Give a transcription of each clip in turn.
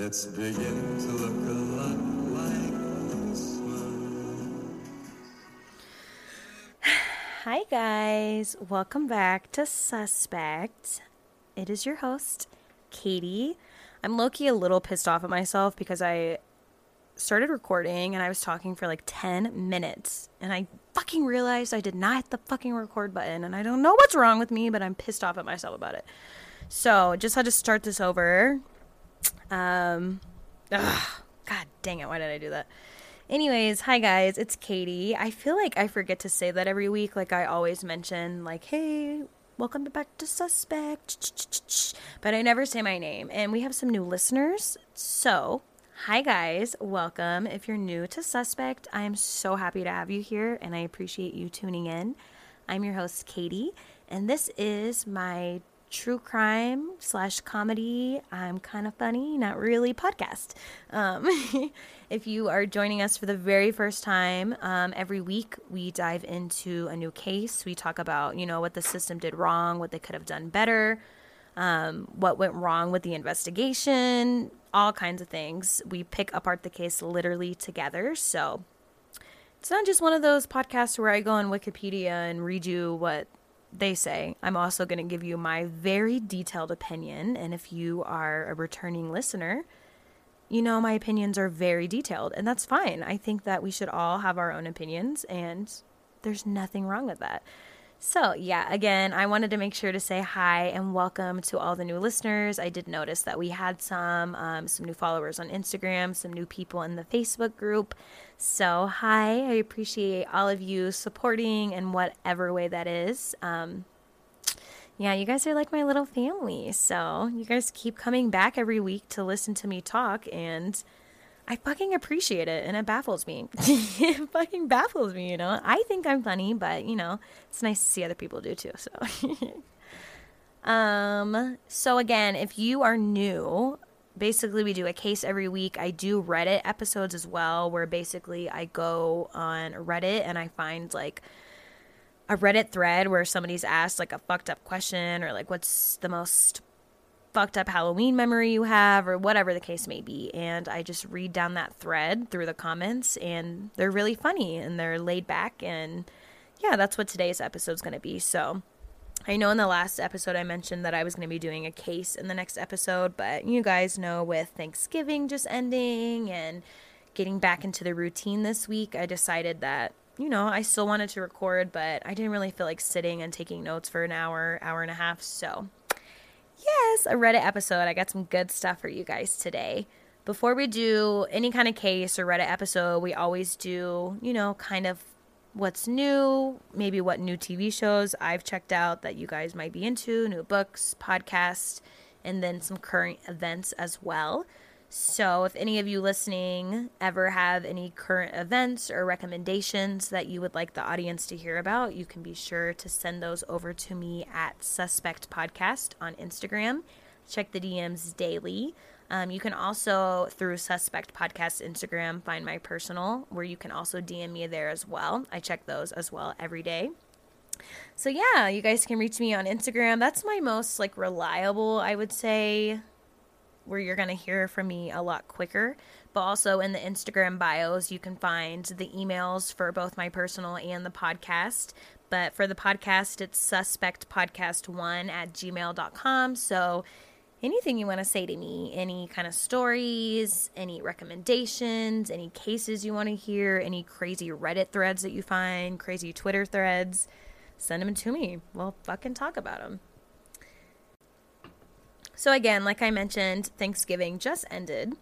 It's beginning to look a lot like Christmas. Hi, guys. Welcome back to Suspect. It is your host, Katie. I'm Loki a little pissed off at myself because I started recording and I was talking for like 10 minutes and I fucking realized I did not hit the fucking record button and I don't know what's wrong with me, but I'm pissed off at myself about it. So, just had to start this over. Um, ugh, God dang it, why did I do that? Anyways, hi guys, it's Katie. I feel like I forget to say that every week, like I always mention, like, hey, welcome back to Suspect. But I never say my name. And we have some new listeners. So, hi guys, welcome. If you're new to Suspect, I am so happy to have you here and I appreciate you tuning in. I'm your host, Katie, and this is my true crime slash comedy. I'm kind of funny, not really podcast. Um, if you are joining us for the very first time, um, every week we dive into a new case. We talk about, you know, what the system did wrong, what they could have done better, um, what went wrong with the investigation, all kinds of things. We pick apart the case literally together. So it's not just one of those podcasts where I go on Wikipedia and read you what they say. I'm also going to give you my very detailed opinion. And if you are a returning listener, you know my opinions are very detailed, and that's fine. I think that we should all have our own opinions, and there's nothing wrong with that. So, yeah, again, I wanted to make sure to say hi and welcome to all the new listeners. I did notice that we had some um, some new followers on Instagram, some new people in the Facebook group. So, hi, I appreciate all of you supporting in whatever way that is. Um, yeah, you guys are like my little family. So, you guys keep coming back every week to listen to me talk, and I fucking appreciate it. And it baffles me. it fucking baffles me, you know? I think I'm funny, but, you know, it's nice to see other people do too. So, um, so again, if you are new, basically we do a case every week. I do Reddit episodes as well, where basically I go on Reddit and I find like a Reddit thread where somebody's asked like a fucked up question or like what's the most fucked up Halloween memory you have or whatever the case may be. And I just read down that thread through the comments and they're really funny and they're laid back and yeah, that's what today's episode is going to be. So I know in the last episode I mentioned that I was going to be doing a case in the next episode, but you guys know with Thanksgiving just ending and getting back into the routine this week, I decided that, you know, I still wanted to record, but I didn't really feel like sitting and taking notes for an hour, hour and a half. So, yes, a Reddit episode. I got some good stuff for you guys today. Before we do any kind of case or Reddit episode, we always do, you know, kind of what's new, maybe what new TV shows I've checked out that you guys might be into, new books, podcasts, and then some current events as well. So, if any of you listening ever have any current events or recommendations that you would like the audience to hear about, you can be sure to send those over to me at Suspect Podcast on Instagram. Check the DMs daily. Um, you can also, through Suspect Podcast Instagram, find my personal, where you can also DM me there as well. I check those as well every day. So, yeah, you guys can reach me on Instagram. That's my most, like, reliable, I would say, where you're going to hear from me a lot quicker. But also in the Instagram bios, you can find the emails for both my personal and the podcast. But for the podcast, it's suspectpodcast1 at gmail.com. So anything you want to say to me, any kind of stories, any recommendations, any cases you want to hear, any crazy Reddit threads that you find, crazy Twitter threads, send them to me. We'll fucking talk about them. So, again, like I mentioned, Thanksgiving just ended.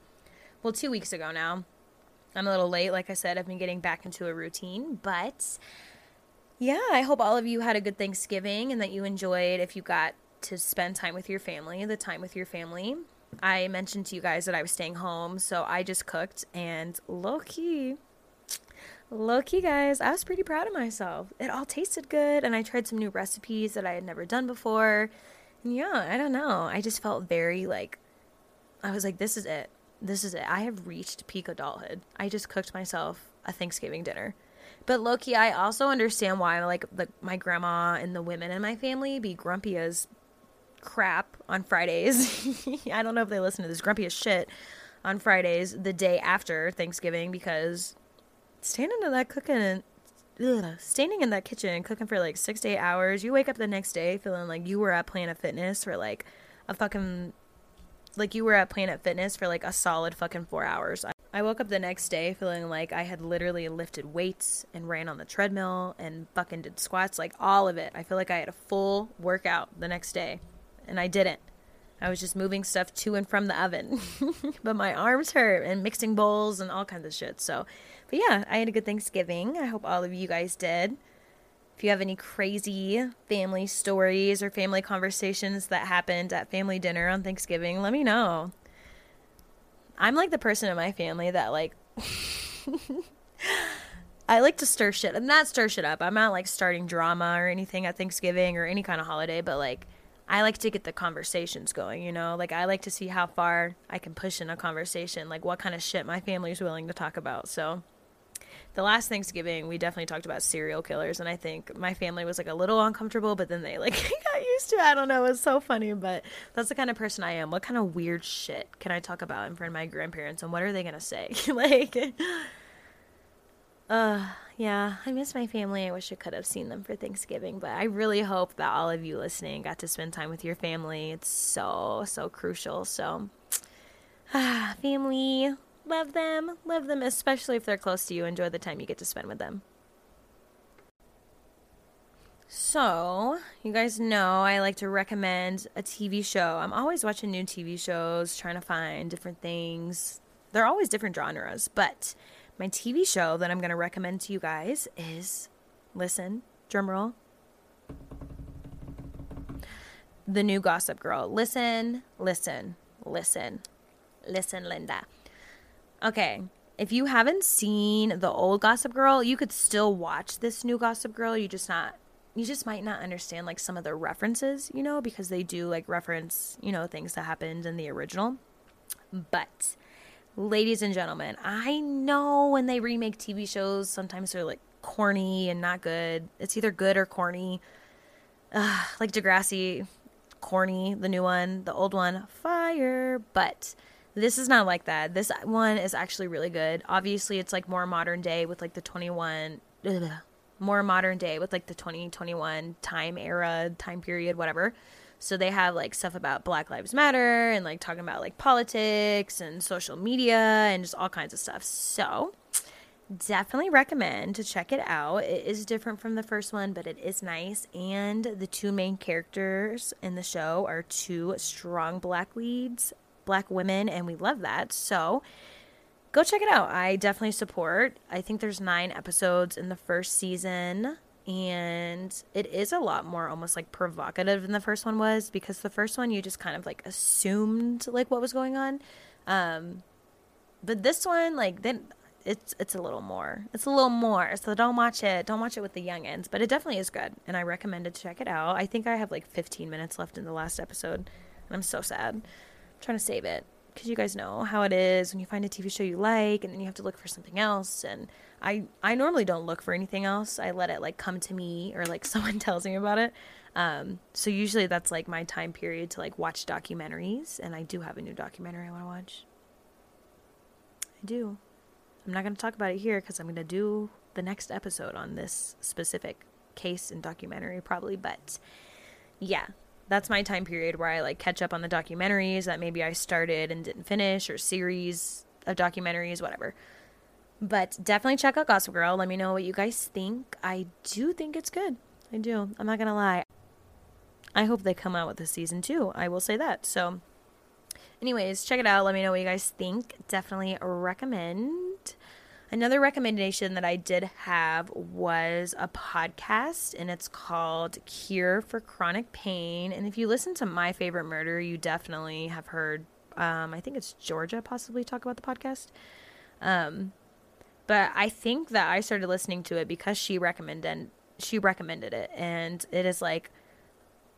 Well, two weeks ago now. I'm a little late. Like I said, I've been getting back into a routine, but yeah, I hope all of you had a good Thanksgiving and that you enjoyed if you got to spend time with your family, the time with your family. I mentioned to you guys that I was staying home, so I just cooked and low key, low key, guys, I was pretty proud of myself. It all tasted good, and I tried some new recipes that I had never done before. And yeah, I don't know. I just felt very like, I was like, this is it. This is it. I have reached peak adulthood. I just cooked myself a Thanksgiving dinner. But Loki, I also understand why like the, my grandma and the women in my family be grumpy as crap on Fridays. I don't know if they listen to this grumpy as shit. on Fridays, the day after Thanksgiving, because standing in that cooking and ugh, standing in that kitchen and cooking for like six to eight hours, you wake up the next day feeling like you were at Planet Fitness for like a fucking like you were at Planet Fitness for like a solid fucking four hours. I woke up the next day feeling like I had literally lifted weights and ran on the treadmill and fucking did squats, like all of it. I feel like I had a full workout the next day, and I didn't. I was just moving stuff to and from the oven, but my arms hurt and mixing bowls and all kinds of shit. So, but yeah, I had a good Thanksgiving. I hope all of you guys did. If you have any crazy family stories or family conversations that happened at family dinner on Thanksgiving, let me know. I'm like the person in my family that like I like to stir shit and not stir shit up. I'm not like starting drama or anything at Thanksgiving or any kind of holiday, but like I like to get the conversations going, you know? Like I like to see how far I can push in a conversation, like what kind of shit my family's willing to talk about. So the last Thanksgiving, we definitely talked about serial killers, and I think my family was like a little uncomfortable, but then they like got used to it. I don't know. It was so funny, but that's the kind of person I am. What kind of weird shit can I talk about in front of my grandparents, and what are they gonna say? like, uh, yeah, I miss my family. I wish I could have seen them for Thanksgiving, but I really hope that all of you listening got to spend time with your family. It's so so crucial. So, ah, family Love them. Love them, especially if they're close to you. Enjoy the time you get to spend with them. So, you guys know I like to recommend a TV show. I'm always watching new TV shows, trying to find different things. They're always different genres, but my TV show that I'm going to recommend to you guys is listen, drumroll. The new Gossip Girl. Listen, listen, listen. Listen, Linda. Okay, if you haven't seen the old Gossip Girl, you could still watch this new Gossip Girl. You just not you just might not understand like some of the references, you know, because they do like reference, you know, things that happened in the original. But ladies and gentlemen, I know when they remake TV shows, sometimes they're like corny and not good. It's either good or corny. Uh, like Degrassi, corny, the new one, the old one, fire. But this is not like that. This one is actually really good. Obviously, it's like more modern day with like the 21 ugh, more modern day with like the 2021 time era, time period, whatever. So they have like stuff about Black Lives Matter and like talking about like politics and social media and just all kinds of stuff. So, definitely recommend to check it out. It is different from the first one, but it is nice. And the two main characters in the show are two strong black leads black women, and we love that. So go check it out. I definitely support. I think there's nine episodes in the first season, and it is a lot more almost like provocative than the first one was because the first one you just kind of like assumed like what was going on. Um, but this one, like, then it's it's a little more. It's a little more. So don't watch it. Don't watch it with the young youngins. But it definitely is good, and I recommend to check it out. I think I have like 15 minutes left in the last episode, and I'm so sad trying to save it because you guys know how it is when you find a TV show you like and then you have to look for something else and I I normally don't look for anything else. I let it like come to me or like someone tells me about it. Um, so usually that's like my time period to like watch documentaries and I do have a new documentary I want to watch. I do. I'm not going to talk about it here cuz I'm going to do the next episode on this specific case and documentary probably, but yeah, that's my time period where I like catch up on the documentaries that maybe I started and didn't finish or series of documentaries, whatever. But definitely check out Gossip Girl. Let me know what you guys think. I do think it's good. I do. I'm not going to lie. I hope they come out with a season two. I will say that. So, anyways, check it out. Let me know what you guys think. Definitely recommend. Another recommendation that I did have was a podcast, and it's called Cure for Chronic Pain. And if you listen to My Favorite Murder, you definitely have heard, um, I think it's Georgia possibly talk about the podcast. Um, but I think that I started listening to it because she recommended she recommended it, and it is like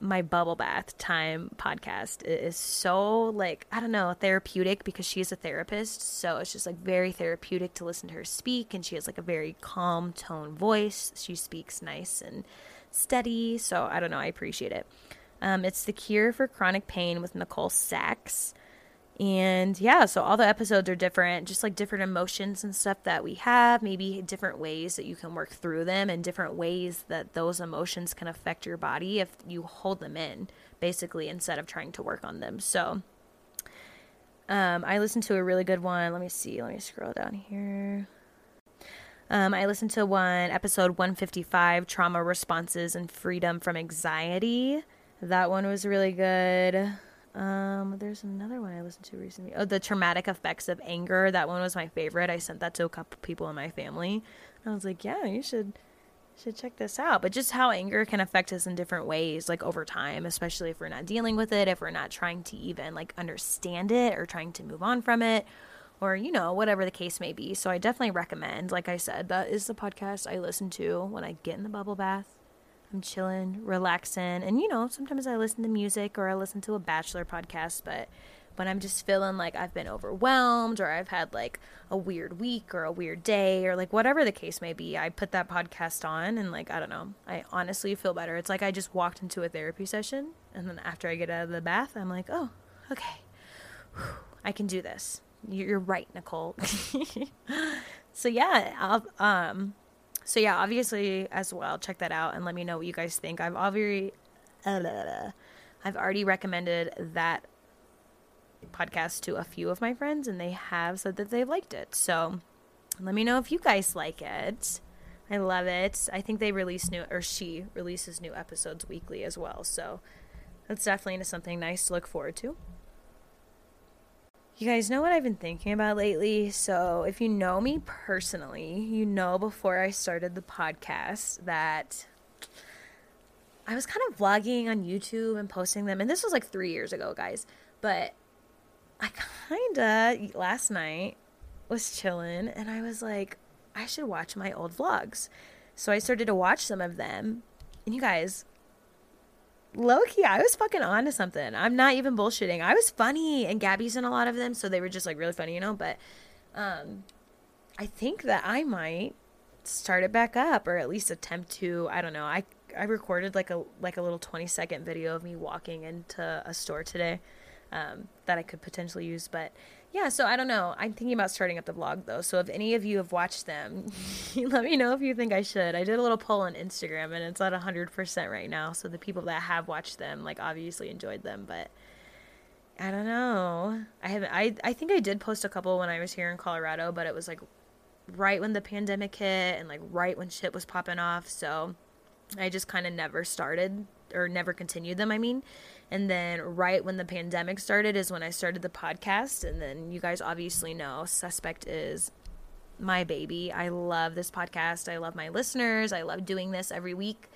my bubble bath time podcast. Is so like i don't know therapeutic because she's a therapist. So it's just like very therapeutic to listen to her speak and she has like a very calm tone voice. She speaks nice and steady. So i don't know i appreciate it. Um, it's the cure for chronic pain with nicole sachs And yeah, so all the episodes are different, just like different emotions and stuff that we have, maybe different ways that you can work through them and different ways that those emotions can affect your body if you hold them in, basically, instead of trying to work on them. So um, I listened to a really good one. Let me see. Let me scroll down here. Um, I listened to one episode 155 Trauma Responses and Freedom from Anxiety. That one was really good. Um, there's another one I listened to recently. Oh, the traumatic effects of anger. That one was my favorite. I sent that to a couple people in my family. I was like, yeah, you should should check this out. But just how anger can affect us in different ways, like over time, especially if we're not dealing with it, if we're not trying to even like understand it or trying to move on from it, or you know, whatever the case may be. So I definitely recommend, like I said, that is the podcast I listen to when I get in the bubble bath. I'm chilling, relaxing, and you know, sometimes I listen to music or I listen to a bachelor podcast, but when I'm just feeling like I've been overwhelmed or I've had like a weird week or a weird day or like whatever the case may be, I put that podcast on and like I don't know, I honestly feel better. It's like I just walked into a therapy session and then after I get out of the bath, I'm like, "Oh, okay. I can do this." You're right, Nicole. so yeah, I'll, um so yeah, obviously as well, check that out and let me know what you guys think. I've already, I've already recommended that podcast to a few of my friends, and they have said that they've liked it. So let me know if you guys like it. I love it. I think they release new, or she releases new episodes weekly as well. So that's definitely something nice to look forward to. You guys know what I've been thinking about lately? So, if you know me personally, you know before I started the podcast that I was kind of vlogging on YouTube and posting them. And this was like three years ago, guys. But I kind of, last night, was chilling and I was like, I should watch my old vlogs. So, I started to watch some of them. And you guys, low key, I was fucking on to something. I'm not even bullshitting. I was funny, and Gabby's in a lot of them, so they were just like really funny, you know. But um, I think that I might start it back up, or at least attempt to. I don't know. I I recorded like a like a little 20 second video of me walking into a store today um, that I could potentially use, but yeah, so I don't know. I'm thinking about starting up the vlog though. So if any of you have watched them, let me know if you think I should. I did a little poll on Instagram and it's at 100% right now. So the people that have watched them like obviously enjoyed them, but I don't know. I haven't I I think I did post a couple when I was here in Colorado, but it was like right when the pandemic hit and like right when shit was popping off. So I just kind of never started or never continued them, I mean. And then right when the pandemic started is when I started the podcast. And then you guys obviously know Suspect is my baby. I love this podcast. I love my listeners. I love doing this every week.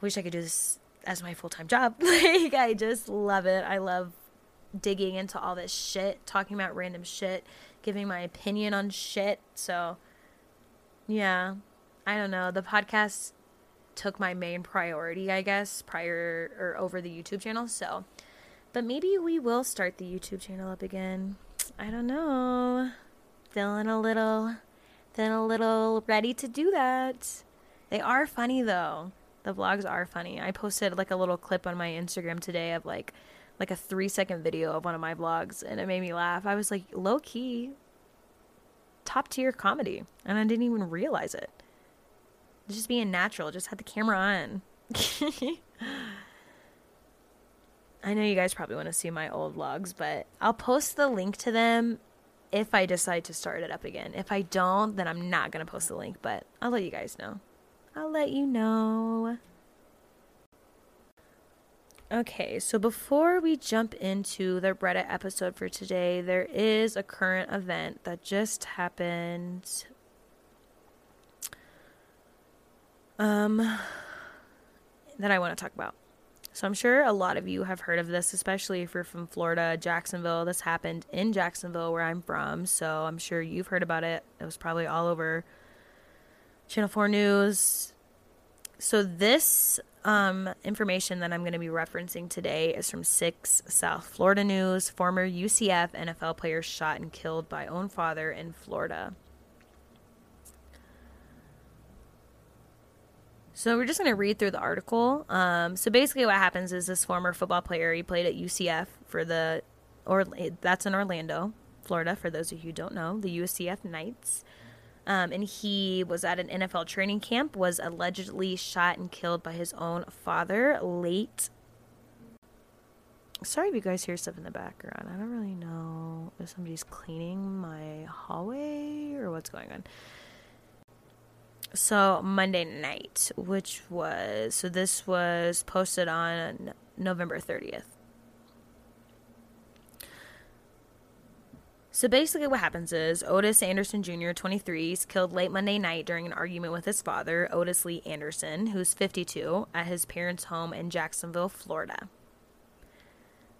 Wish I could do this as my full time job. like, I just love it. I love digging into all this shit, talking about random shit, giving my opinion on shit. So, yeah, I don't know. The podcast took my main priority, I guess, prior or over the YouTube channel. So, but maybe we will start the YouTube channel up again. I don't know. Feeling a little, feeling a little ready to do that. They are funny though. The vlogs are funny. I posted like a little clip on my Instagram today of like, like a three second video of one of my vlogs, and it made me laugh. I was like, low key, top tier comedy, and I didn't even realize it just being natural. Just had the camera on. I know you guys probably want to see my old vlogs, but I'll post the link to them if I decide to start it up again. If I don't, then I'm not going to post the link, but I'll let you guys know. I'll let you know. Okay, so before we jump into the Reddit episode for today, there is a current event that just happened um, that I want to talk about. So I'm sure a lot of you have heard of this, especially if you're from Florida, Jacksonville. This happened in Jacksonville, where I'm from. So I'm sure you've heard about it. It was probably all over Channel 4 News. So this um, information that I'm going to be referencing today is from 6 South Florida News. Former UCF NFL player shot and killed by own father in Florida. So we're just going to read through the article. Um, so basically, what happens is this former football player he played at UCF for the or that's in Orlando, Florida. For those of you who don't know, the UCF Knights. Um, and he was at an NFL training camp. Was allegedly shot and killed by his own father late. Sorry if you guys hear stuff in the background. I don't really know if somebody's cleaning my hallway or what's going on. So Monday night, which was so this was posted on November 30th. So basically, what happens is Otis Anderson Jr., 23, is killed late Monday night during an argument with his father, Otis Lee Anderson, who's 52, at his parents' home in Jacksonville, Florida.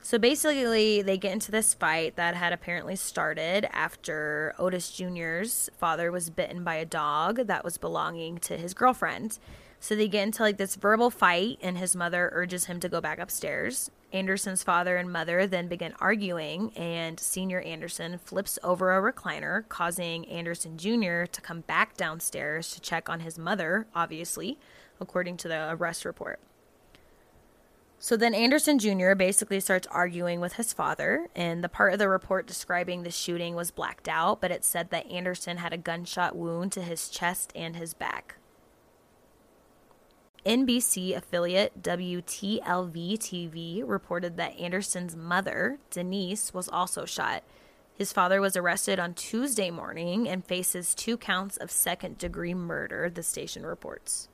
So basically, they get into this fight that had apparently started after Otis Jr.'s father was bitten by a dog that was belonging to his girlfriend. So they get into like this verbal fight, and his mother urges him to go back upstairs. Anderson's father and mother then begin arguing, and Senior Anderson flips over a recliner, causing Anderson Jr. to come back downstairs to check on his mother, obviously, according to the arrest report. So then Anderson Jr. basically starts arguing with his father, and the part of the report describing the shooting was blacked out, but it said that Anderson had a gunshot wound to his chest and his back. NBC affiliate WTLV TV reported that Anderson's mother, Denise, was also shot. His father was arrested on Tuesday morning and faces two counts of second degree murder, the station reports.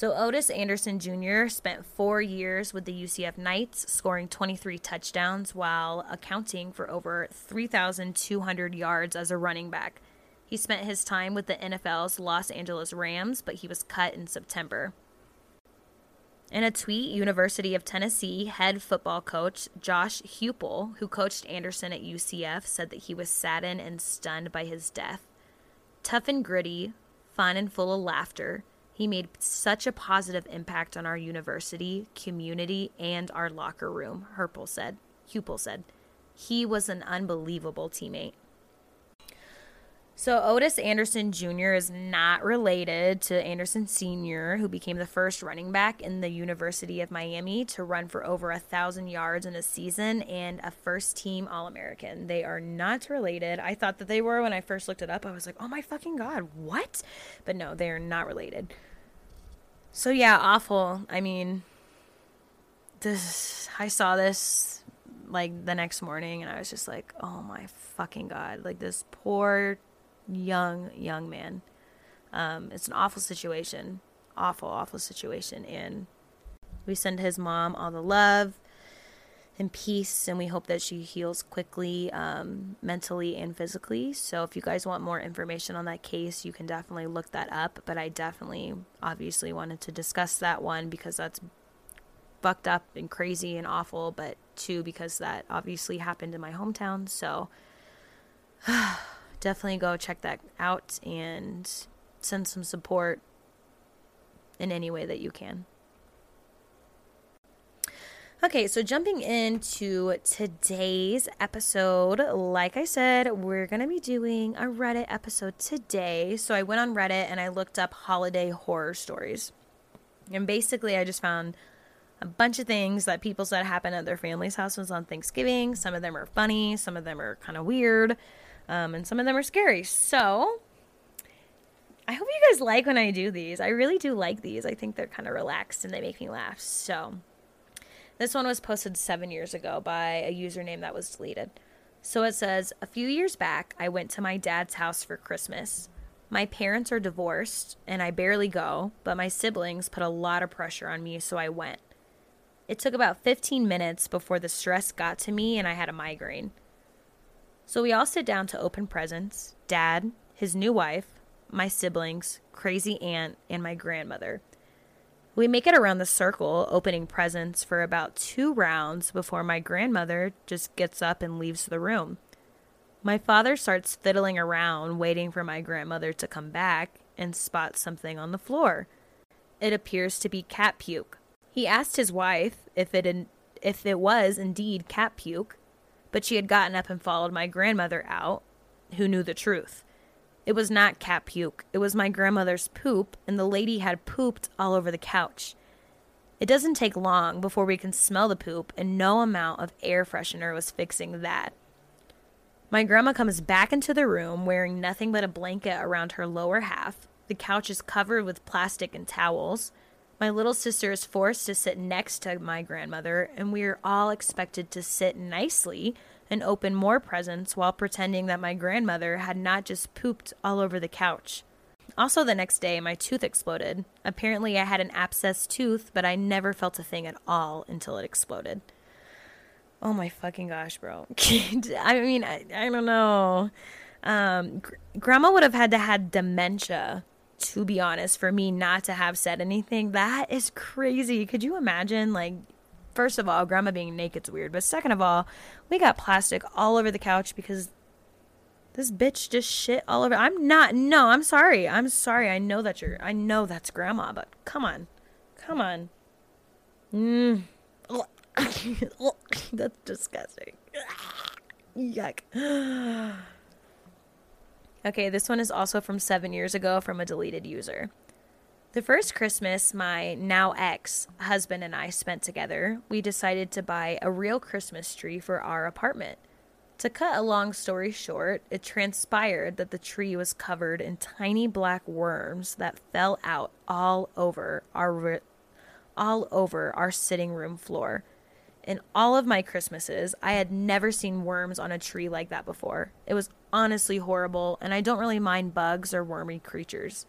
So Otis Anderson Jr. spent four years with the UCF Knights, scoring 23 touchdowns while accounting for over 3,200 yards as a running back. He spent his time with the NFL's Los Angeles Rams, but he was cut in September. In a tweet, University of Tennessee head football coach Josh Heupel, who coached Anderson at UCF, said that he was saddened and stunned by his death. Tough and gritty, fun and full of laughter, he made such a positive impact on our university, community, and our locker room, Herpel said. Heupel said. He was an unbelievable teammate. So Otis Anderson Jr. is not related to Anderson Sr., who became the first running back in the University of Miami to run for over a thousand yards in a season and a first team All American. They are not related. I thought that they were when I first looked it up. I was like, oh my fucking God, what? But no, they are not related. So yeah, awful. I mean, this I saw this like the next morning and I was just like, "Oh my fucking god." Like this poor young young man. Um, it's an awful situation, awful awful situation, and we send his mom all the love and peace, and we hope that she heals quickly, um, mentally and physically. So, if you guys want more information on that case, you can definitely look that up. But I definitely, obviously, wanted to discuss that one because that's fucked up and crazy and awful, but two, because that obviously happened in my hometown. So, definitely go check that out and send some support in any way that you can. Okay, so jumping into today's episode, like I said, we're going to be doing a Reddit episode today. So I went on Reddit and I looked up holiday horror stories. And basically, I just found a bunch of things that people said happened at their family's houses on Thanksgiving. Some of them are funny, some of them are kind of weird, um, and some of them are scary. So I hope you guys like when I do these. I really do like these. I think they're kind of relaxed and they make me laugh. So this one was posted seven years ago by a username that was deleted. So it says A few years back, I went to my dad's house for Christmas. My parents are divorced, and I barely go, but my siblings put a lot of pressure on me, so I went. It took about 15 minutes before the stress got to me and I had a migraine. So we all sit down to open presents dad, his new wife, my siblings, crazy aunt, and my grandmother. We make it around the circle, opening presents for about two rounds before my grandmother just gets up and leaves the room. My father starts fiddling around, waiting for my grandmother to come back, and spots something on the floor. It appears to be cat puke. He asked his wife if it in, if it was indeed cat puke, but she had gotten up and followed my grandmother out, who knew the truth. It was not cat puke. It was my grandmother's poop, and the lady had pooped all over the couch. It doesn't take long before we can smell the poop, and no amount of air freshener was fixing that. My grandma comes back into the room wearing nothing but a blanket around her lower half. The couch is covered with plastic and towels. My little sister is forced to sit next to my grandmother, and we are all expected to sit nicely and open more presents while pretending that my grandmother had not just pooped all over the couch. Also, the next day, my tooth exploded. Apparently, I had an abscessed tooth, but I never felt a thing at all until it exploded. Oh my fucking gosh, bro. I mean, I, I don't know. Um, gr- grandma would have had to had dementia, to be honest, for me not to have said anything. That is crazy. Could you imagine, like, first of all, grandma being naked's weird, but second of all, we got plastic all over the couch because this bitch just shit all over. I'm not. No, I'm sorry. I'm sorry. I know that you're. I know that's grandma, but come on, come on. Mm. that's disgusting. Yuck. okay, this one is also from seven years ago from a deleted user. The first Christmas my now ex husband and I spent together, we decided to buy a real Christmas tree for our apartment. To cut a long story short, it transpired that the tree was covered in tiny black worms that fell out all over our all over our sitting room floor. In all of my Christmases, I had never seen worms on a tree like that before. It was honestly horrible, and I don't really mind bugs or wormy creatures.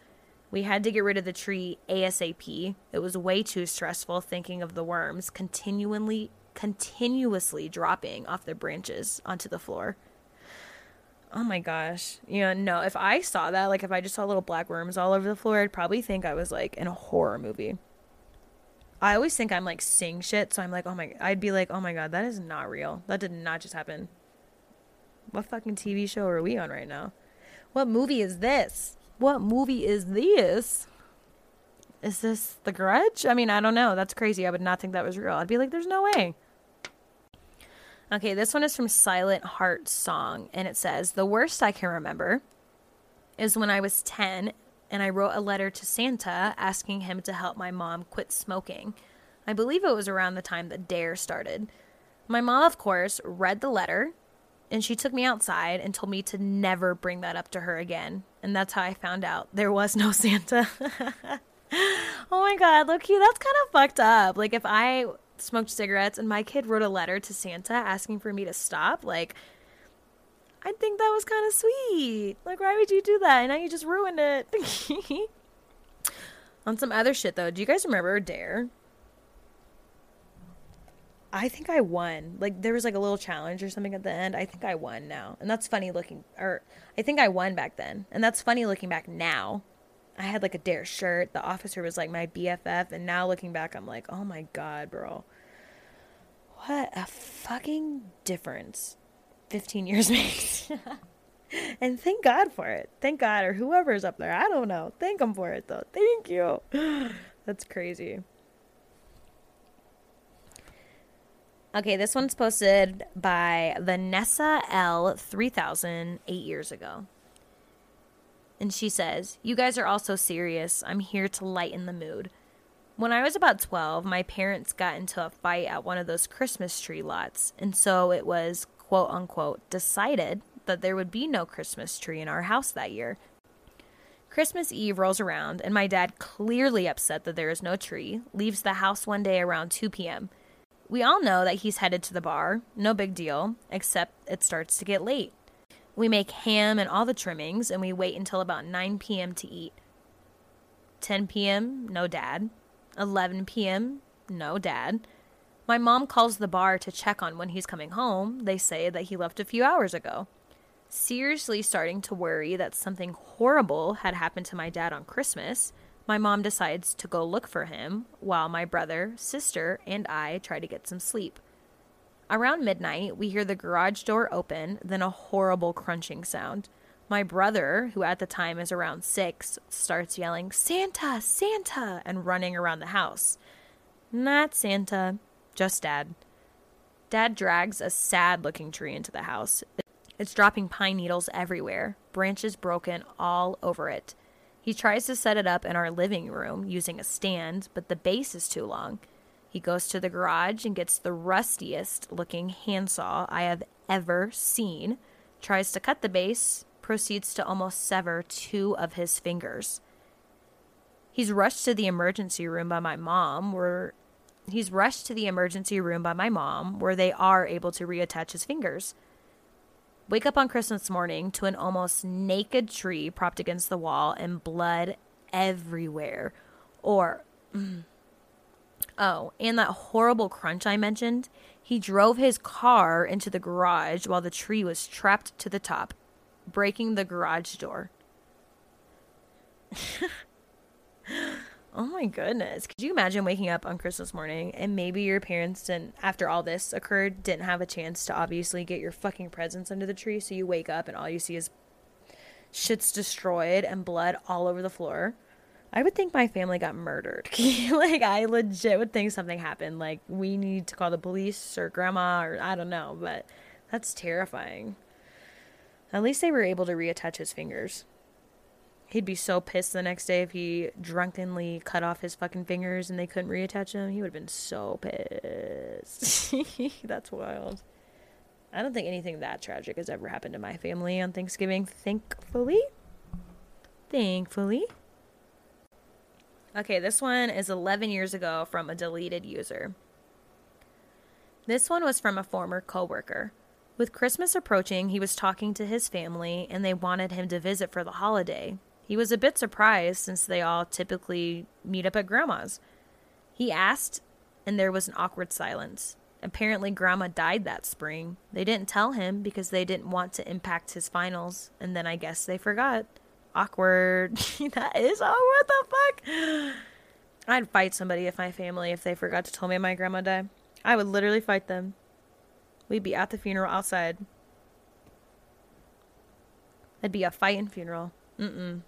We had to get rid of the tree ASAP. It was way too stressful thinking of the worms continually continuously dropping off the branches onto the floor. Oh my gosh. Yeah, no, if I saw that, like if I just saw little black worms all over the floor, I'd probably think I was like in a horror movie. I always think I'm like seeing shit, so I'm like, oh my, I'd be like, oh my god, that is not real. That did not just happen. What fucking TV show are we on right now? What movie is this? What movie is this? Is this The Grudge? I mean, I don't know. That's crazy. I would not think that was real. I'd be like, there's no way. Okay, this one is from Silent Heart Song, and it says, The worst I can remember is when I was 10 and I wrote a letter to Santa asking him to help my mom quit smoking. I believe it was around the time that DARE started. My mom, of course, read the letter and she took me outside and told me to never bring that up to her again. And that's how I found out there was no Santa. oh my god, Loki, that's kind of fucked up. Like if I smoked cigarettes and my kid wrote a letter to Santa asking for me to stop, like I think that was kind of sweet. Like why would you do that? And now you just ruined it. On some other shit though, do you guys remember Dare? I think I won. Like there was like a little challenge or something at the end. I think I won now. And that's funny looking or I think I won back then. And that's funny looking back now. I had like a dare shirt. The officer was like my BFF and now looking back I'm like, "Oh my god, bro." What a fucking difference 15 years makes. and thank God for it. Thank God or whoever's up there. I don't know. Thank them for it though. Thank you. That's crazy. Okay, this one's posted by Vanessa L. 3000 eight years ago. And she says, You guys are all so serious. I'm here to lighten the mood. When I was about 12, my parents got into a fight at one of those Christmas tree lots. And so it was, quote unquote, decided that there would be no Christmas tree in our house that year. Christmas Eve rolls around, and my dad, clearly upset that there is no tree, leaves the house one day around 2 p.m. We all know that he's headed to the bar, no big deal, except it starts to get late. We make ham and all the trimmings, and we wait until about 9 p.m. to eat. 10 p.m., no dad. 11 p.m., no dad. My mom calls the bar to check on when he's coming home. They say that he left a few hours ago. Seriously starting to worry that something horrible had happened to my dad on Christmas, my mom decides to go look for him while my brother, sister, and I try to get some sleep. Around midnight, we hear the garage door open, then a horrible crunching sound. My brother, who at the time is around six, starts yelling, Santa, Santa, and running around the house. Not Santa, just Dad. Dad drags a sad looking tree into the house. It's dropping pine needles everywhere, branches broken all over it. He tries to set it up in our living room using a stand, but the base is too long. He goes to the garage and gets the rustiest looking handsaw I have ever seen, tries to cut the base, proceeds to almost sever two of his fingers. He's rushed to the emergency room by my mom, where he's rushed to the emergency room by my mom, where they are able to reattach his fingers. Wake up on Christmas morning to an almost naked tree propped against the wall and blood everywhere. Or, oh, and that horrible crunch I mentioned. He drove his car into the garage while the tree was trapped to the top, breaking the garage door. Oh my goodness. Could you imagine waking up on Christmas morning and maybe your parents didn't, after all this occurred, didn't have a chance to obviously get your fucking presents under the tree? So you wake up and all you see is shit's destroyed and blood all over the floor. I would think my family got murdered. like, I legit would think something happened. Like, we need to call the police or grandma or I don't know, but that's terrifying. At least they were able to reattach his fingers. He'd be so pissed the next day if he drunkenly cut off his fucking fingers and they couldn't reattach them. He would have been so pissed. That's wild. I don't think anything that tragic has ever happened to my family on Thanksgiving, thankfully. Thankfully. Okay, this one is 11 years ago from a deleted user. This one was from a former coworker. With Christmas approaching, he was talking to his family and they wanted him to visit for the holiday. He was a bit surprised since they all typically meet up at grandma's. He asked, and there was an awkward silence. Apparently, grandma died that spring. They didn't tell him because they didn't want to impact his finals, and then I guess they forgot. Awkward. that is awkward. What the fuck? I'd fight somebody if my family if they forgot to tell me my grandma died. I would literally fight them. We'd be at the funeral outside. It'd be a fighting funeral. Mm-mm.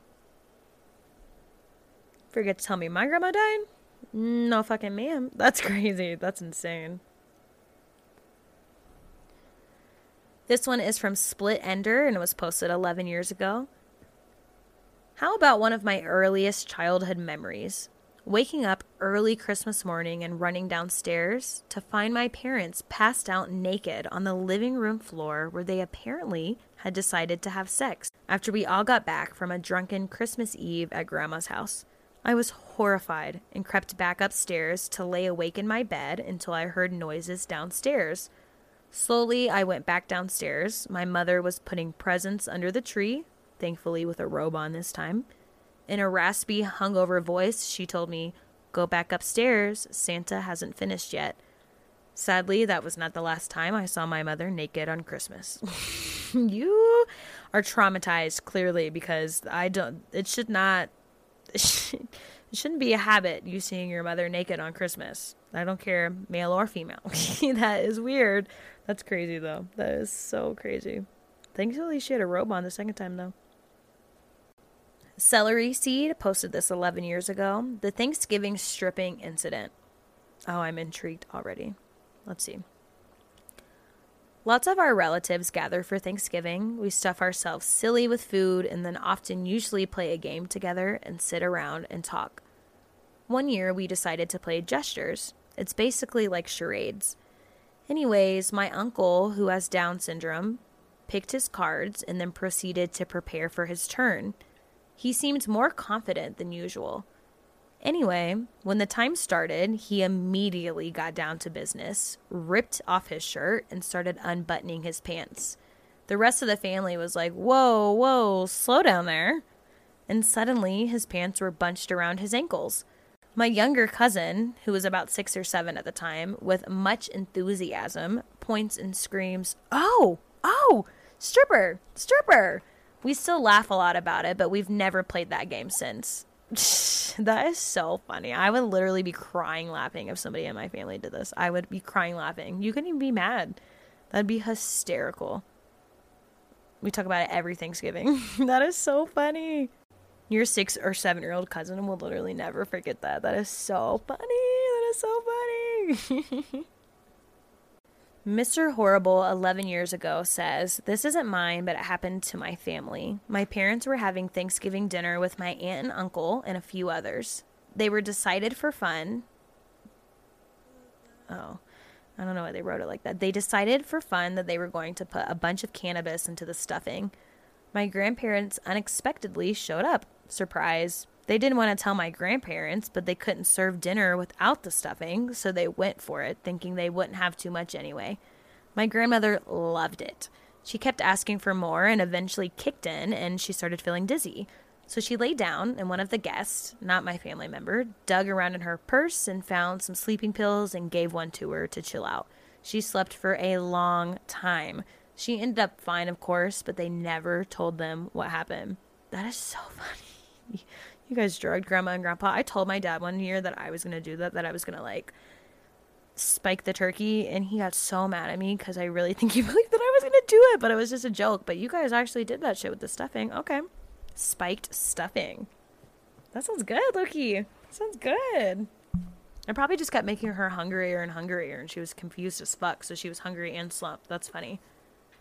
Forget to tell me my grandma died? No fucking ma'am. That's crazy. That's insane. This one is from Split Ender and it was posted 11 years ago. How about one of my earliest childhood memories? Waking up early Christmas morning and running downstairs to find my parents passed out naked on the living room floor where they apparently had decided to have sex after we all got back from a drunken Christmas Eve at Grandma's house. I was horrified and crept back upstairs to lay awake in my bed until I heard noises downstairs. Slowly, I went back downstairs. My mother was putting presents under the tree, thankfully with a robe on this time. In a raspy, hungover voice, she told me, Go back upstairs. Santa hasn't finished yet. Sadly, that was not the last time I saw my mother naked on Christmas. you are traumatized, clearly, because I don't, it should not it shouldn't be a habit you seeing your mother naked on Christmas. I don't care, male or female. that is weird. That's crazy though. That is so crazy. Thankfully, she had a robe on the second time though. Celery Seed posted this 11 years ago. The Thanksgiving stripping incident. Oh, I'm intrigued already. Let's see. Lots of our relatives gather for Thanksgiving. We stuff ourselves silly with food and then often usually play a game together and sit around and talk. One year we decided to play gestures. It's basically like charades. Anyways, my uncle, who has Down syndrome, picked his cards and then proceeded to prepare for his turn. He seemed more confident than usual. Anyway, when the time started, he immediately got down to business, ripped off his shirt, and started unbuttoning his pants. The rest of the family was like, Whoa, whoa, slow down there. And suddenly his pants were bunched around his ankles. My younger cousin, who was about six or seven at the time, with much enthusiasm, points and screams, Oh, oh, stripper, stripper. We still laugh a lot about it, but we've never played that game since. that is so funny. I would literally be crying laughing if somebody in my family did this. I would be crying laughing. You couldn't even be mad. That'd be hysterical. We talk about it every Thanksgiving. that is so funny. Your six or seven year old cousin will literally never forget that. That is so funny. That is so funny. Mr. Horrible, 11 years ago, says, This isn't mine, but it happened to my family. My parents were having Thanksgiving dinner with my aunt and uncle and a few others. They were decided for fun. Oh, I don't know why they wrote it like that. They decided for fun that they were going to put a bunch of cannabis into the stuffing. My grandparents unexpectedly showed up. Surprise. They didn't want to tell my grandparents, but they couldn't serve dinner without the stuffing, so they went for it, thinking they wouldn't have too much anyway. My grandmother loved it. She kept asking for more and eventually kicked in, and she started feeling dizzy. So she lay down, and one of the guests, not my family member, dug around in her purse and found some sleeping pills and gave one to her to chill out. She slept for a long time. She ended up fine, of course, but they never told them what happened. That is so funny. You guys drugged grandma and grandpa. I told my dad one year that I was to do that, that I was to like spike the turkey, and he got so mad at me because I really think he believed that I was to do it, but it was just a joke. But you guys actually did that shit with the stuffing. Okay spiked stuffing. That sounds good, Loki. Sounds good. I probably just kept making her hungrier and hungrier, and she was confused as fuck, so she was hungry and slumped. That's funny.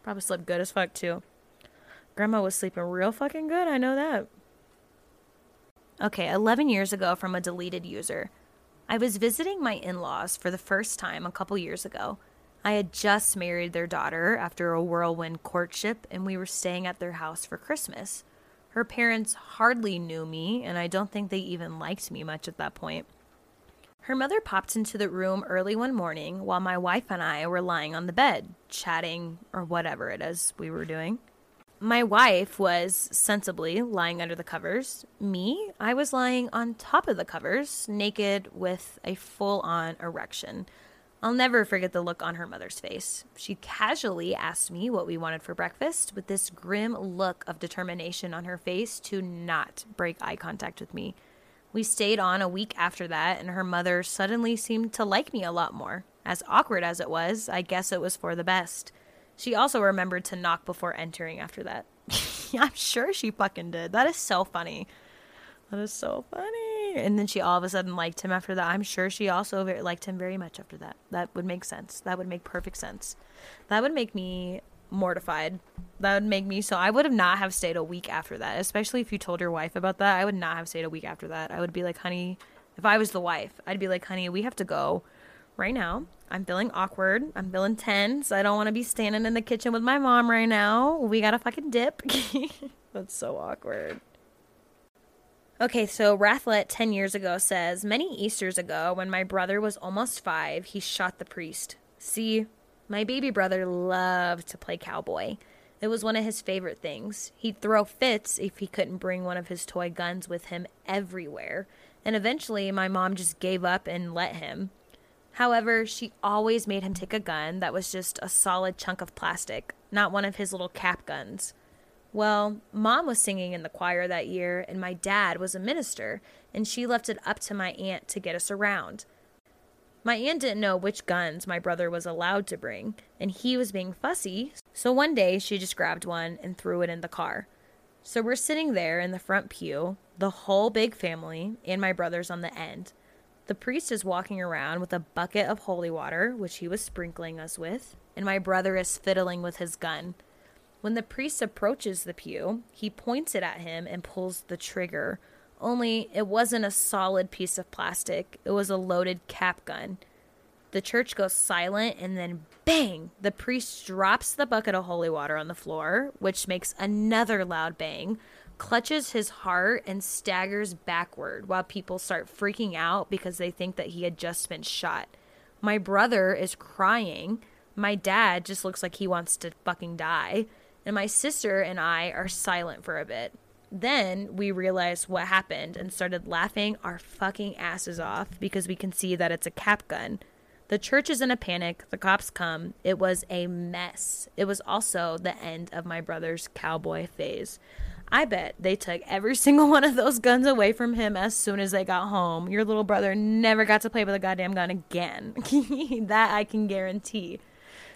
Probably slept good as fuck, too. Grandma was sleeping real fucking good, I know that. Okay, 11 years ago from a deleted user. I was visiting my in laws for the first time a couple years ago. I had just married their daughter after a whirlwind courtship, and we were staying at their house for Christmas. Her parents hardly knew me, and I don't think they even liked me much at that point. Her mother popped into the room early one morning while my wife and I were lying on the bed, chatting or whatever it is we were doing. My wife was sensibly lying under the covers. Me, I was lying on top of the covers, naked with a full on erection. I'll never forget the look on her mother's face. She casually asked me what we wanted for breakfast with this grim look of determination on her face to not break eye contact with me. We stayed on a week after that, and her mother suddenly seemed to like me a lot more. As awkward as it was, I guess it was for the best. She also remembered to knock before entering after that. I'm sure she fucking did. That is so funny. That is so funny. And then she all of a sudden liked him after that. I'm sure she also very, liked him very much after that. That would make sense. That would make perfect sense. That would make me mortified. That would make me so I would have not have stayed a week after that. Especially if you told your wife about that. I would not have stayed a week after that. I would be like, honey, if I was the wife, I'd be like, honey, we have to go right now. I'm feeling awkward. I'm feeling tense. I don't want to be standing in the kitchen with my mom right now. We got to fucking dip. That's so awkward. Okay, so Rathlet 10 years ago says Many Easters ago, when my brother was almost five, he shot the priest. See, my baby brother loved to play cowboy. It was one of his favorite things. He'd throw fits if he couldn't bring one of his toy guns with him everywhere. And eventually, my mom just gave up and let him. However, she always made him take a gun that was just a solid chunk of plastic, not one of his little cap guns. Well, mom was singing in the choir that year, and my dad was a minister, and she left it up to my aunt to get us around. My aunt didn't know which guns my brother was allowed to bring, and he was being fussy, so one day she just grabbed one and threw it in the car. So we're sitting there in the front pew, the whole big family, and my brother's on the end. The priest is walking around with a bucket of holy water, which he was sprinkling us with, and my brother is fiddling with his gun. When the priest approaches the pew, he points it at him and pulls the trigger. Only it wasn't a solid piece of plastic, it was a loaded cap gun. The church goes silent, and then bang! The priest drops the bucket of holy water on the floor, which makes another loud bang, clutches his heart, and staggers backward while people start freaking out because they think that he had just been shot. My brother is crying. My dad just looks like he wants to fucking die and my sister and I are silent for a bit. Then we realize what happened and started laughing our fucking asses off because we can see that it's a cap gun. The church is in a panic. The cops come. It was a mess. It was also the end of my brother's cowboy phase. I bet they took every single one of those guns away from him as soon as they got home. Your little brother never got to play with a goddamn gun again. that I can guarantee.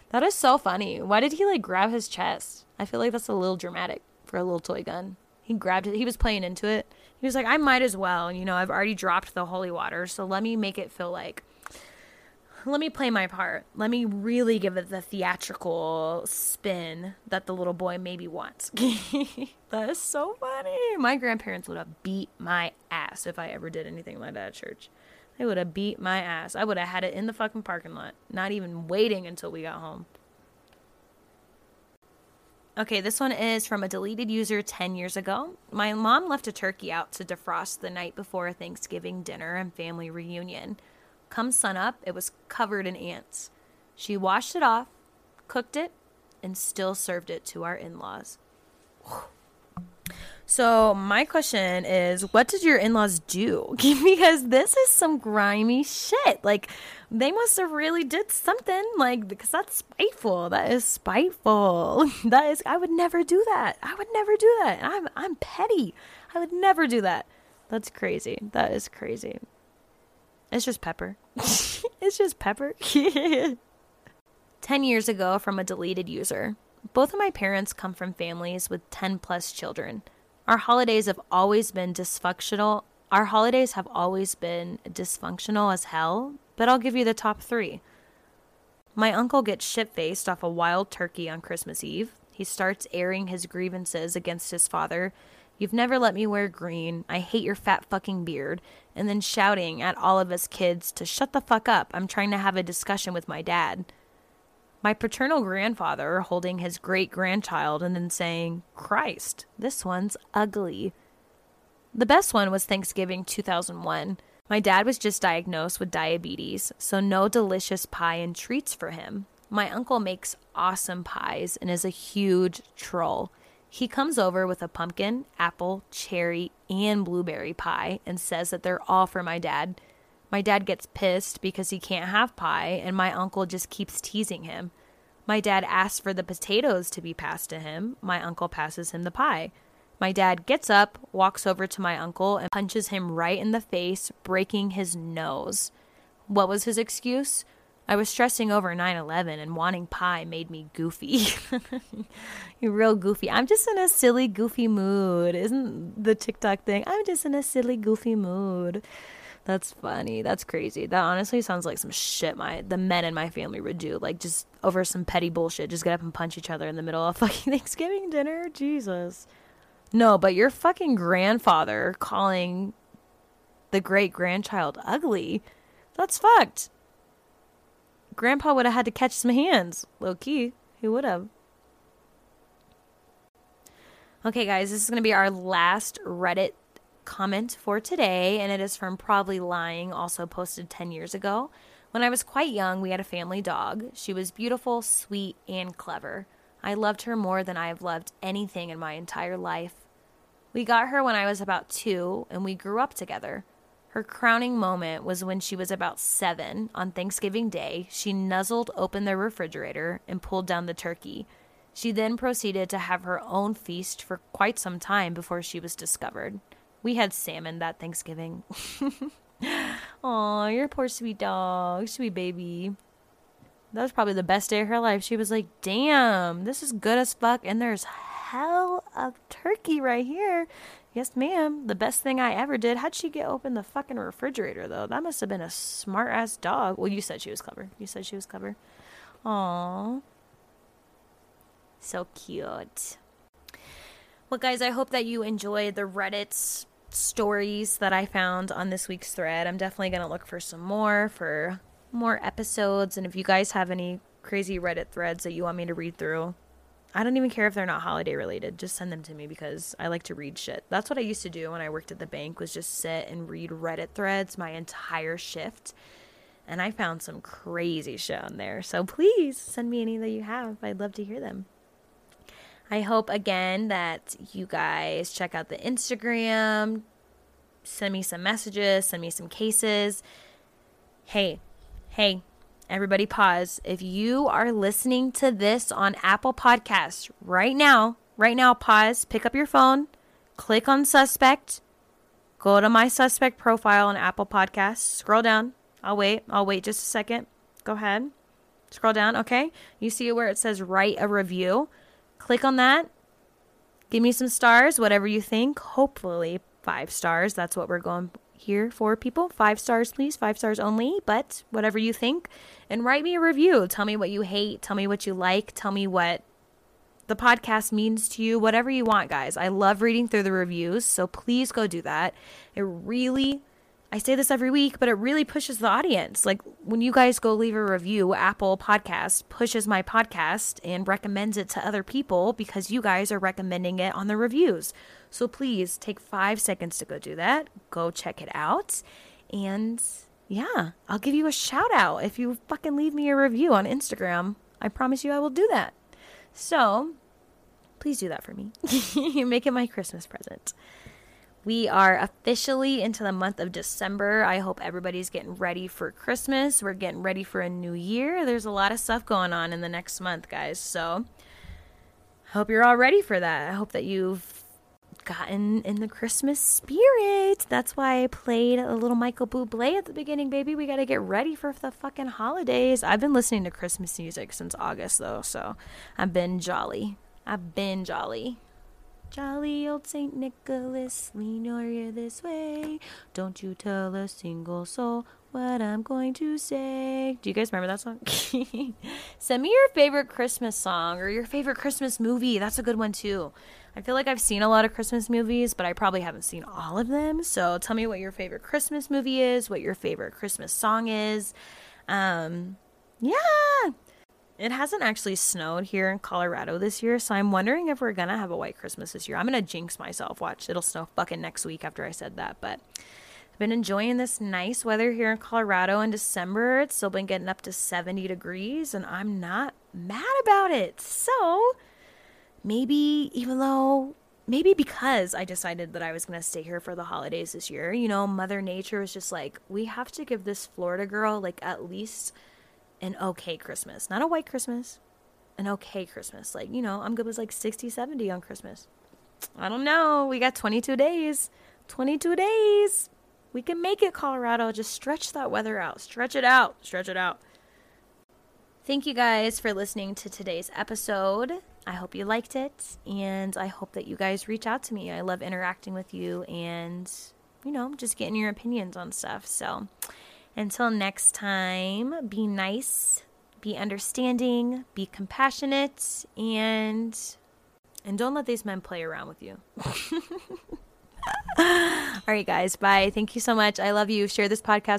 That is so funny. Why did he like grab his chest? I feel like that's a little dramatic for a little toy gun. He grabbed it. He was playing into it. He was like, I might as well. You know, I've already dropped the holy water, so let me make it feel like. Let me play my part. Let me really give it the theatrical spin that the little boy maybe wants. that is so funny. My grandparents would have beat my ass if I ever did anything like that at church. They would have beat my ass. I would have had it in the fucking parking lot, not even waiting until we got home. Okay, this one is from a deleted user 10 years ago. My mom left a turkey out to defrost the night before a Thanksgiving dinner and family reunion. Come sunup, it was covered in ants. She washed it off, cooked it, and still served it to our in laws. So, my question is what did your in laws do? because this is some grimy shit. Like, they must have really did something, like, because that's spiteful. That is spiteful. that is, I would never do that. I would never do that. I'm, I'm petty. I would never do that. That's crazy. That is crazy. It's just pepper. it's just pepper. 10 years ago from a deleted user. Both of my parents come from families with 10 plus children. Our holidays have always been dysfunctional. Our holidays have always been dysfunctional as hell, but I'll give you the top three. My uncle gets shit faced off a wild turkey on Christmas Eve. He starts airing his grievances against his father. You've never let me wear green. I hate your fat fucking beard. And then shouting at all of us kids to shut the fuck up. I'm trying to have a discussion with my dad my paternal grandfather holding his great grandchild and then saying, Christ, this one's ugly. The best one was Thanksgiving 2001. My dad was just diagnosed with diabetes, so no delicious pie and treats for him. My uncle makes awesome pies and is a huge troll. He comes over with a pumpkin, apple, cherry, and blueberry pie and says that they're all for my dad. My dad gets pissed because he can't have pie, and my uncle just keeps teasing him. My dad asks for the potatoes to be passed to him. My uncle passes him the pie. My dad gets up, walks over to my uncle, and punches him right in the face, breaking his nose. What was his excuse? I was stressing over 9 11 and wanting pie made me goofy. You're real goofy. I'm just in a silly, goofy mood. Isn't the TikTok thing? I'm just in a silly, goofy mood. That's funny. That's crazy. That honestly sounds like some shit my the men in my family would do. Like just over some petty bullshit, just get up and punch each other in the middle of fucking Thanksgiving dinner. Jesus. No, but your fucking grandfather calling the great grandchild ugly. That's fucked. Grandpa would have had to catch some hands. Low key. He would have. Okay, guys, this is going to be our last Reddit comment for today, and it is from Probably Lying, also posted 10 years ago. When I was quite young, we had a family dog. She was beautiful, sweet, and clever. I loved her more than I have loved anything in my entire life. We got her when I was about two, and we grew up together. Her crowning moment was when she was about seven on Thanksgiving Day. She nuzzled open the refrigerator and pulled down the turkey. She then proceeded to have her own feast for quite some time before she was discovered. We had salmon that Thanksgiving. Aw, your poor sweet dog, sweet baby. That was probably the best day of her life. She was like, damn, this is good as fuck. And there's hell of turkey right here. Yes, ma'am. The best thing I ever did. How'd she get open the fucking refrigerator, though? That must have been a smart ass dog. Well, you said she was clever. You said she was clever. Aw. So cute. Well, guys, I hope that you enjoyed the Reddit stories that I found on this week's thread. I'm definitely going to look for some more for more episodes. And if you guys have any crazy Reddit threads that you want me to read through, I don't even care if they're not holiday related. Just send them to me because I like to read shit. That's what I used to do when I worked at the bank was just sit and read Reddit threads my entire shift. And I found some crazy shit on there. So please send me any that you have. I'd love to hear them. I hope again that you guys check out the Instagram, send me some messages, send me some cases. Hey, hey, everybody pause. If you are listening to this on Apple Podcasts right now, right now, pause, pick up your phone, click on suspect, go to my suspect profile on Apple Podcasts, scroll down. I'll wait. I'll wait just a second. Go ahead. Scroll down. Okay. You see where it says write a review. Click on that. Give me some stars, whatever you think. Hopefully, five stars. That's what we're going here for, people. Five stars, please. Five stars only, but whatever you think. And write me a review. Tell me what you hate. Tell me what you like. Tell me what the podcast means to you. Whatever you want, guys. I love reading through the reviews, so please go do that. It really I say this every week, but it really pushes the audience. Like when you guys go leave a review, Apple Podcast pushes my podcast and recommends it to other people because you guys are recommending it on the reviews. So please take five seconds to go do that. Go check it out. And yeah, I'll give you a shout out if you fucking leave me a review on Instagram. I promise you I will do that. So please do that for me. Make it my Christmas present. We are officially into the month of December. I hope everybody's getting ready for Christmas. We're getting ready for a new year. There's a lot of stuff going on in the next month, guys. So, I hope you're all ready for that. I hope that you've gotten in the Christmas spirit. That's why I played a little Michael Bublé at the beginning, baby. We got to get ready for the fucking holidays. I've been listening to Christmas music since August, though, so I've been jolly. I've been jolly. Jolly old Saint Nicholas, lean your ear this way. Don't you tell a single soul what I'm going to say. Do you guys remember that song? Send me your favorite Christmas song or your favorite Christmas movie. That's a good one too. I feel like I've seen a lot of Christmas movies, but I probably haven't seen all of them. So tell me what your favorite Christmas movie is, what your favorite Christmas song is. Um, yeah, it hasn't actually snowed here in Colorado this year, so I'm wondering if we're gonna have a white Christmas this year. I'm gonna jinx myself. Watch, it'll snow fucking next week after I said that. But I've been enjoying this nice weather here in Colorado in December. It's still been getting up to 70 degrees, and I'm not mad about it. So maybe, even though maybe because I decided that I was going to stay here for the holidays this year, you know, Mother Nature was just like, we have to give this Florida girl like at least an okay Christmas. Not a white Christmas, an okay Christmas. Like, you know, I'm good with like 60, 70 on Christmas. I don't know. We got 22 days. 22 days. We can make it, Colorado. Just stretch that weather out. Stretch it out. Stretch it out. Thank you guys for listening to today's episode. I hope you liked it, and I hope that you guys reach out to me. I love interacting with you and, you know, just getting your opinions on stuff. So, until next time, be nice, be understanding, be compassionate, and and don't let these men play around with you. All right, guys. Bye. Thank you so much. I love you. Share this podcast